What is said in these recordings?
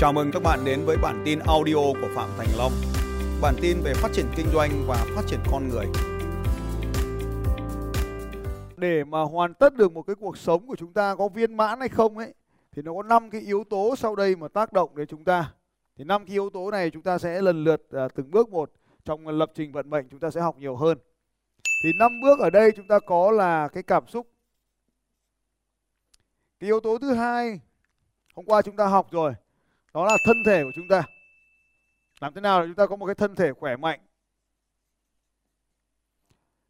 Chào mừng các bạn đến với bản tin audio của Phạm Thành Long. Bản tin về phát triển kinh doanh và phát triển con người. Để mà hoàn tất được một cái cuộc sống của chúng ta có viên mãn hay không ấy thì nó có 5 cái yếu tố sau đây mà tác động đến chúng ta. Thì năm cái yếu tố này chúng ta sẽ lần lượt à, từng bước một trong lập trình vận mệnh chúng ta sẽ học nhiều hơn. Thì năm bước ở đây chúng ta có là cái cảm xúc. Cái yếu tố thứ hai hôm qua chúng ta học rồi đó là thân thể của chúng ta. Làm thế nào để chúng ta có một cái thân thể khỏe mạnh?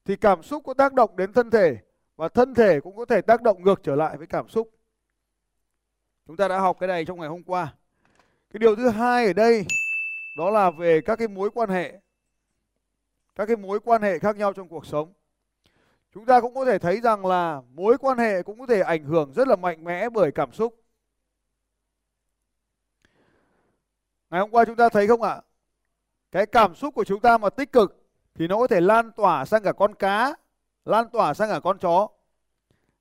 Thì cảm xúc có tác động đến thân thể và thân thể cũng có thể tác động ngược trở lại với cảm xúc. Chúng ta đã học cái này trong ngày hôm qua. Cái điều thứ hai ở đây, đó là về các cái mối quan hệ. Các cái mối quan hệ khác nhau trong cuộc sống. Chúng ta cũng có thể thấy rằng là mối quan hệ cũng có thể ảnh hưởng rất là mạnh mẽ bởi cảm xúc. Ngày hôm qua chúng ta thấy không ạ? Cái cảm xúc của chúng ta mà tích cực thì nó có thể lan tỏa sang cả con cá, lan tỏa sang cả con chó.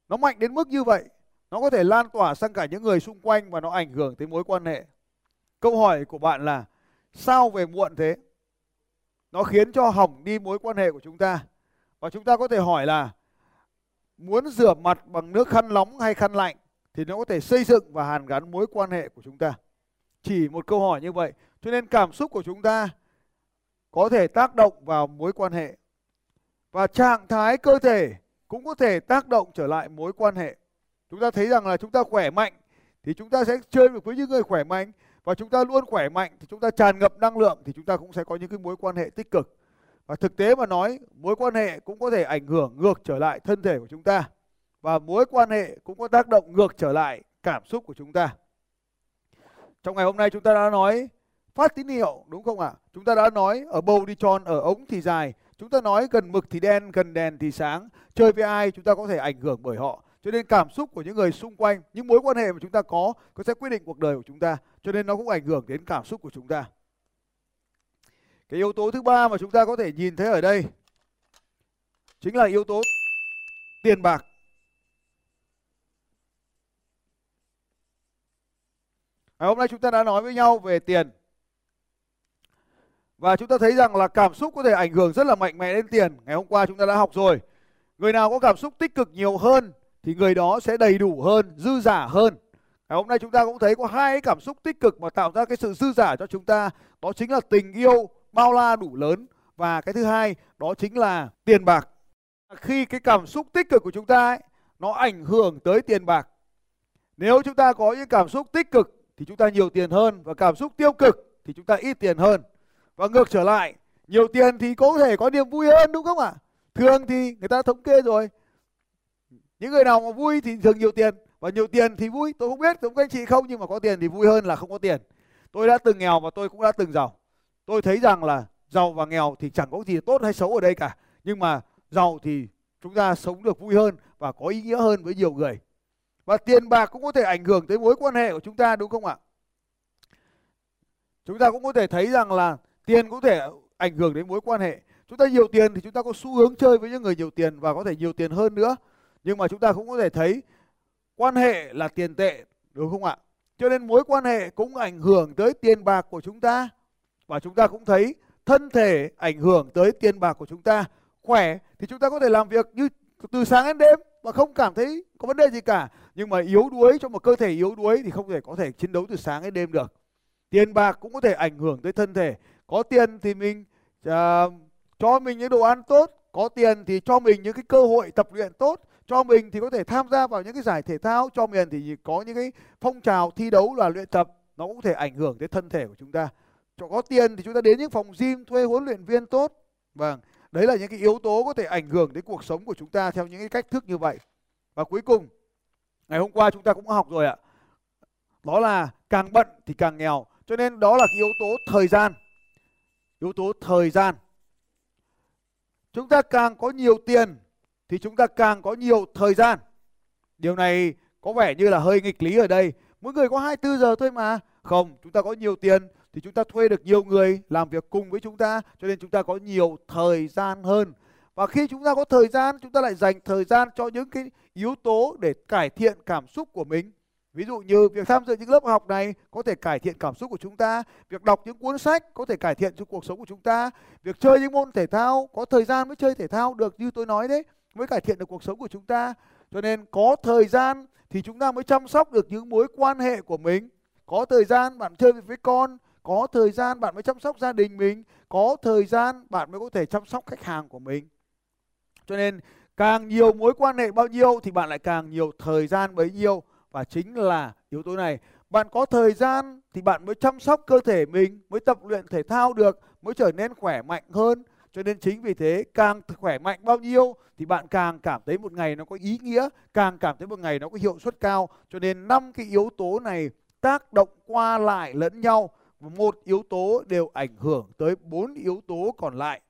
Nó mạnh đến mức như vậy, nó có thể lan tỏa sang cả những người xung quanh và nó ảnh hưởng tới mối quan hệ. Câu hỏi của bạn là sao về muộn thế? Nó khiến cho hỏng đi mối quan hệ của chúng ta. Và chúng ta có thể hỏi là muốn rửa mặt bằng nước khăn nóng hay khăn lạnh thì nó có thể xây dựng và hàn gắn mối quan hệ của chúng ta. Chỉ một câu hỏi như vậy. Cho nên cảm xúc của chúng ta có thể tác động vào mối quan hệ. Và trạng thái cơ thể cũng có thể tác động trở lại mối quan hệ. Chúng ta thấy rằng là chúng ta khỏe mạnh thì chúng ta sẽ chơi được với những người khỏe mạnh và chúng ta luôn khỏe mạnh thì chúng ta tràn ngập năng lượng thì chúng ta cũng sẽ có những cái mối quan hệ tích cực. Và thực tế mà nói, mối quan hệ cũng có thể ảnh hưởng ngược trở lại thân thể của chúng ta và mối quan hệ cũng có tác động ngược trở lại cảm xúc của chúng ta. Trong ngày hôm nay chúng ta đã nói phát tín hiệu đúng không ạ? Chúng ta đã nói ở bầu đi tròn, ở ống thì dài. Chúng ta nói gần mực thì đen, gần đèn thì sáng. Chơi với ai chúng ta có thể ảnh hưởng bởi họ. Cho nên cảm xúc của những người xung quanh, những mối quan hệ mà chúng ta có, có sẽ quyết định cuộc đời của chúng ta. Cho nên nó cũng ảnh hưởng đến cảm xúc của chúng ta. Cái yếu tố thứ ba mà chúng ta có thể nhìn thấy ở đây chính là yếu tố tiền bạc. Ngày hôm nay chúng ta đã nói với nhau về tiền. Và chúng ta thấy rằng là cảm xúc có thể ảnh hưởng rất là mạnh mẽ đến tiền. Ngày hôm qua chúng ta đã học rồi. Người nào có cảm xúc tích cực nhiều hơn thì người đó sẽ đầy đủ hơn, dư giả hơn. Ngày hôm nay chúng ta cũng thấy có hai cái cảm xúc tích cực mà tạo ra cái sự dư giả cho chúng ta. Đó chính là tình yêu bao la đủ lớn và cái thứ hai đó chính là tiền bạc. Khi cái cảm xúc tích cực của chúng ta ấy, nó ảnh hưởng tới tiền bạc. Nếu chúng ta có những cảm xúc tích cực thì chúng ta nhiều tiền hơn và cảm xúc tiêu cực thì chúng ta ít tiền hơn. Và ngược trở lại, nhiều tiền thì có thể có niềm vui hơn đúng không ạ? Thường thì người ta thống kê rồi. Những người nào mà vui thì thường nhiều tiền và nhiều tiền thì vui. Tôi không biết giống các anh chị không nhưng mà có tiền thì vui hơn là không có tiền. Tôi đã từng nghèo và tôi cũng đã từng giàu. Tôi thấy rằng là giàu và nghèo thì chẳng có gì tốt hay xấu ở đây cả. Nhưng mà giàu thì chúng ta sống được vui hơn và có ý nghĩa hơn với nhiều người. Và tiền bạc cũng có thể ảnh hưởng tới mối quan hệ của chúng ta, đúng không ạ? Chúng ta cũng có thể thấy rằng là tiền cũng có thể ảnh hưởng đến mối quan hệ. Chúng ta nhiều tiền thì chúng ta có xu hướng chơi với những người nhiều tiền và có thể nhiều tiền hơn nữa. Nhưng mà chúng ta cũng có thể thấy quan hệ là tiền tệ, đúng không ạ? Cho nên mối quan hệ cũng ảnh hưởng tới tiền bạc của chúng ta. Và chúng ta cũng thấy thân thể ảnh hưởng tới tiền bạc của chúng ta. Khỏe thì chúng ta có thể làm việc như từ sáng đến đêm mà không cảm thấy có vấn đề gì cả nhưng mà yếu đuối cho một cơ thể yếu đuối thì không thể có thể chiến đấu từ sáng đến đêm được. Tiền bạc cũng có thể ảnh hưởng tới thân thể. Có tiền thì mình uh, cho mình những đồ ăn tốt. Có tiền thì cho mình những cái cơ hội tập luyện tốt. Cho mình thì có thể tham gia vào những cái giải thể thao. Cho mình thì có những cái phong trào thi đấu là luyện tập. Nó cũng có thể ảnh hưởng tới thân thể của chúng ta. Cho có tiền thì chúng ta đến những phòng gym thuê huấn luyện viên tốt. Vâng đấy là những cái yếu tố có thể ảnh hưởng đến cuộc sống của chúng ta theo những cái cách thức như vậy. Và cuối cùng ngày hôm qua chúng ta cũng học rồi ạ. Đó là càng bận thì càng nghèo. Cho nên đó là cái yếu tố thời gian. Yếu tố thời gian. Chúng ta càng có nhiều tiền thì chúng ta càng có nhiều thời gian. Điều này có vẻ như là hơi nghịch lý ở đây. Mỗi người có 24 giờ thôi mà. Không, chúng ta có nhiều tiền thì chúng ta thuê được nhiều người làm việc cùng với chúng ta, cho nên chúng ta có nhiều thời gian hơn. Và khi chúng ta có thời gian, chúng ta lại dành thời gian cho những cái yếu tố để cải thiện cảm xúc của mình Ví dụ như việc tham dự những lớp học này có thể cải thiện cảm xúc của chúng ta, việc đọc những cuốn sách có thể cải thiện cho cuộc sống của chúng ta, việc chơi những môn thể thao có thời gian mới chơi thể thao được như tôi nói đấy, mới cải thiện được cuộc sống của chúng ta. Cho nên có thời gian thì chúng ta mới chăm sóc được những mối quan hệ của mình. Có thời gian bạn chơi với con, có thời gian bạn mới chăm sóc gia đình mình, có thời gian bạn mới có thể chăm sóc khách hàng của mình. Cho nên càng nhiều mối quan hệ bao nhiêu thì bạn lại càng nhiều thời gian bấy nhiêu. Và chính là yếu tố này. Bạn có thời gian thì bạn mới chăm sóc cơ thể mình, mới tập luyện thể thao được, mới trở nên khỏe mạnh hơn. Cho nên chính vì thế, càng khỏe mạnh bao nhiêu thì bạn càng cảm thấy một ngày nó có ý nghĩa, càng cảm thấy một ngày nó có hiệu suất cao. Cho nên năm cái yếu tố này tác động qua lại lẫn nhau. Và một yếu tố đều ảnh hưởng tới bốn yếu tố còn lại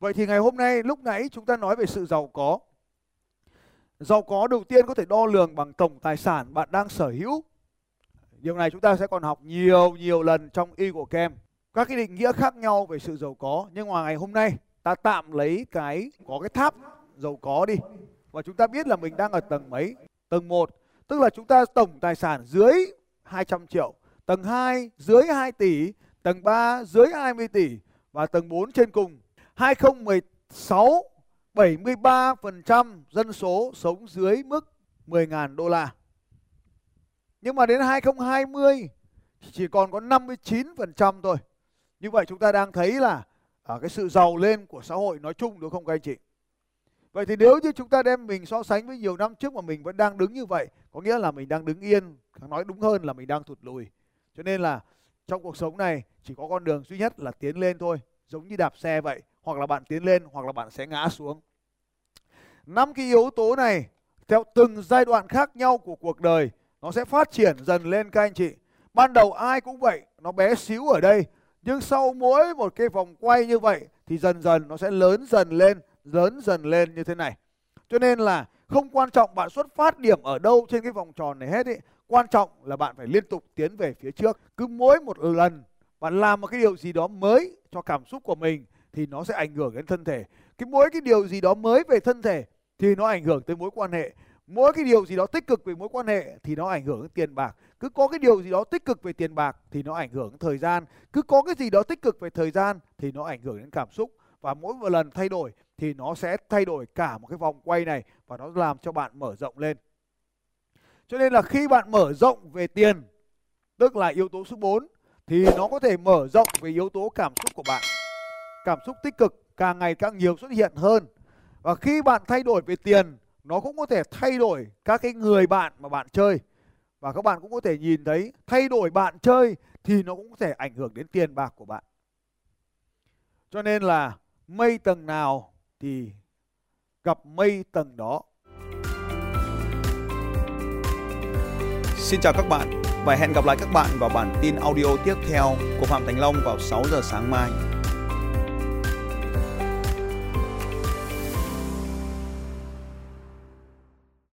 vậy thì ngày hôm nay, lúc nãy chúng ta nói về sự giàu có Giàu có đầu tiên có thể đo lường bằng tổng tài sản bạn đang sở hữu. Điều này chúng ta sẽ còn học nhiều nhiều lần trong y của kem. Các cái định nghĩa khác nhau về sự giàu có. Nhưng mà ngày hôm nay, ta tạm lấy cái, có cái tháp giàu có đi. Và chúng ta biết là mình đang ở tầng mấy? Tầng 1. Tức là chúng ta tổng tài sản dưới 200 triệu. Tầng 2 dưới 2 tỷ. Tầng 3 dưới 20 tỷ. Và tầng 4 trên cùng. 2016 73% dân số sống dưới mức 10.000 đô la. Nhưng mà đến 2020 chỉ còn có 59% thôi. Như vậy chúng ta đang thấy là ở cái sự giàu lên của xã hội nói chung đúng không các anh chị? Vậy thì nếu như chúng ta đem mình so sánh với nhiều năm trước mà mình vẫn đang đứng như vậy, có nghĩa là mình đang đứng yên, nói đúng hơn là mình đang thụt lùi. Cho nên là trong cuộc sống này chỉ có con đường duy nhất là tiến lên thôi, giống như đạp xe vậy, hoặc là bạn tiến lên, hoặc là bạn sẽ ngã xuống. Năm cái yếu tố này, theo từng giai đoạn khác nhau của cuộc đời, nó sẽ phát triển dần lên các anh chị. Ban đầu ai cũng vậy, nó bé xíu ở đây, nhưng sau mỗi một cái vòng quay như vậy thì dần dần nó sẽ lớn dần lên, lớn dần lên như thế này. Cho nên là không quan trọng bạn xuất phát điểm ở đâu trên cái vòng tròn này hết ý. Quan trọng là bạn phải liên tục tiến về phía trước. Cứ mỗi một lần bạn làm một cái điều gì đó mới cho cảm xúc của mình thì nó sẽ ảnh hưởng đến thân thể. Cái mỗi cái điều gì đó mới về thân thể thì nó ảnh hưởng tới mối quan hệ. Mỗi cái điều gì đó tích cực về mối quan hệ thì nó ảnh hưởng đến tiền bạc. Cứ có cái điều gì đó tích cực về tiền bạc thì nó ảnh hưởng đến thời gian. Cứ có cái gì đó tích cực về thời gian thì nó ảnh hưởng đến cảm xúc. Và mỗi một lần thay đổi thì nó sẽ thay đổi cả một cái vòng quay này và nó làm cho bạn mở rộng lên. Cho nên là khi bạn mở rộng về tiền, tức là yếu tố số 4 thì nó có thể mở rộng về yếu tố cảm xúc của bạn cảm xúc tích cực càng ngày càng nhiều xuất hiện hơn. Và khi bạn thay đổi về tiền, nó cũng có thể thay đổi các cái người bạn mà bạn chơi. Và các bạn cũng có thể nhìn thấy thay đổi bạn chơi thì nó cũng có thể ảnh hưởng đến tiền bạc của bạn. Cho nên là mây tầng nào thì gặp mây tầng đó. Xin chào các bạn và hẹn gặp lại các bạn vào bản tin audio tiếp theo của Phạm Thành Long vào 6 giờ sáng mai.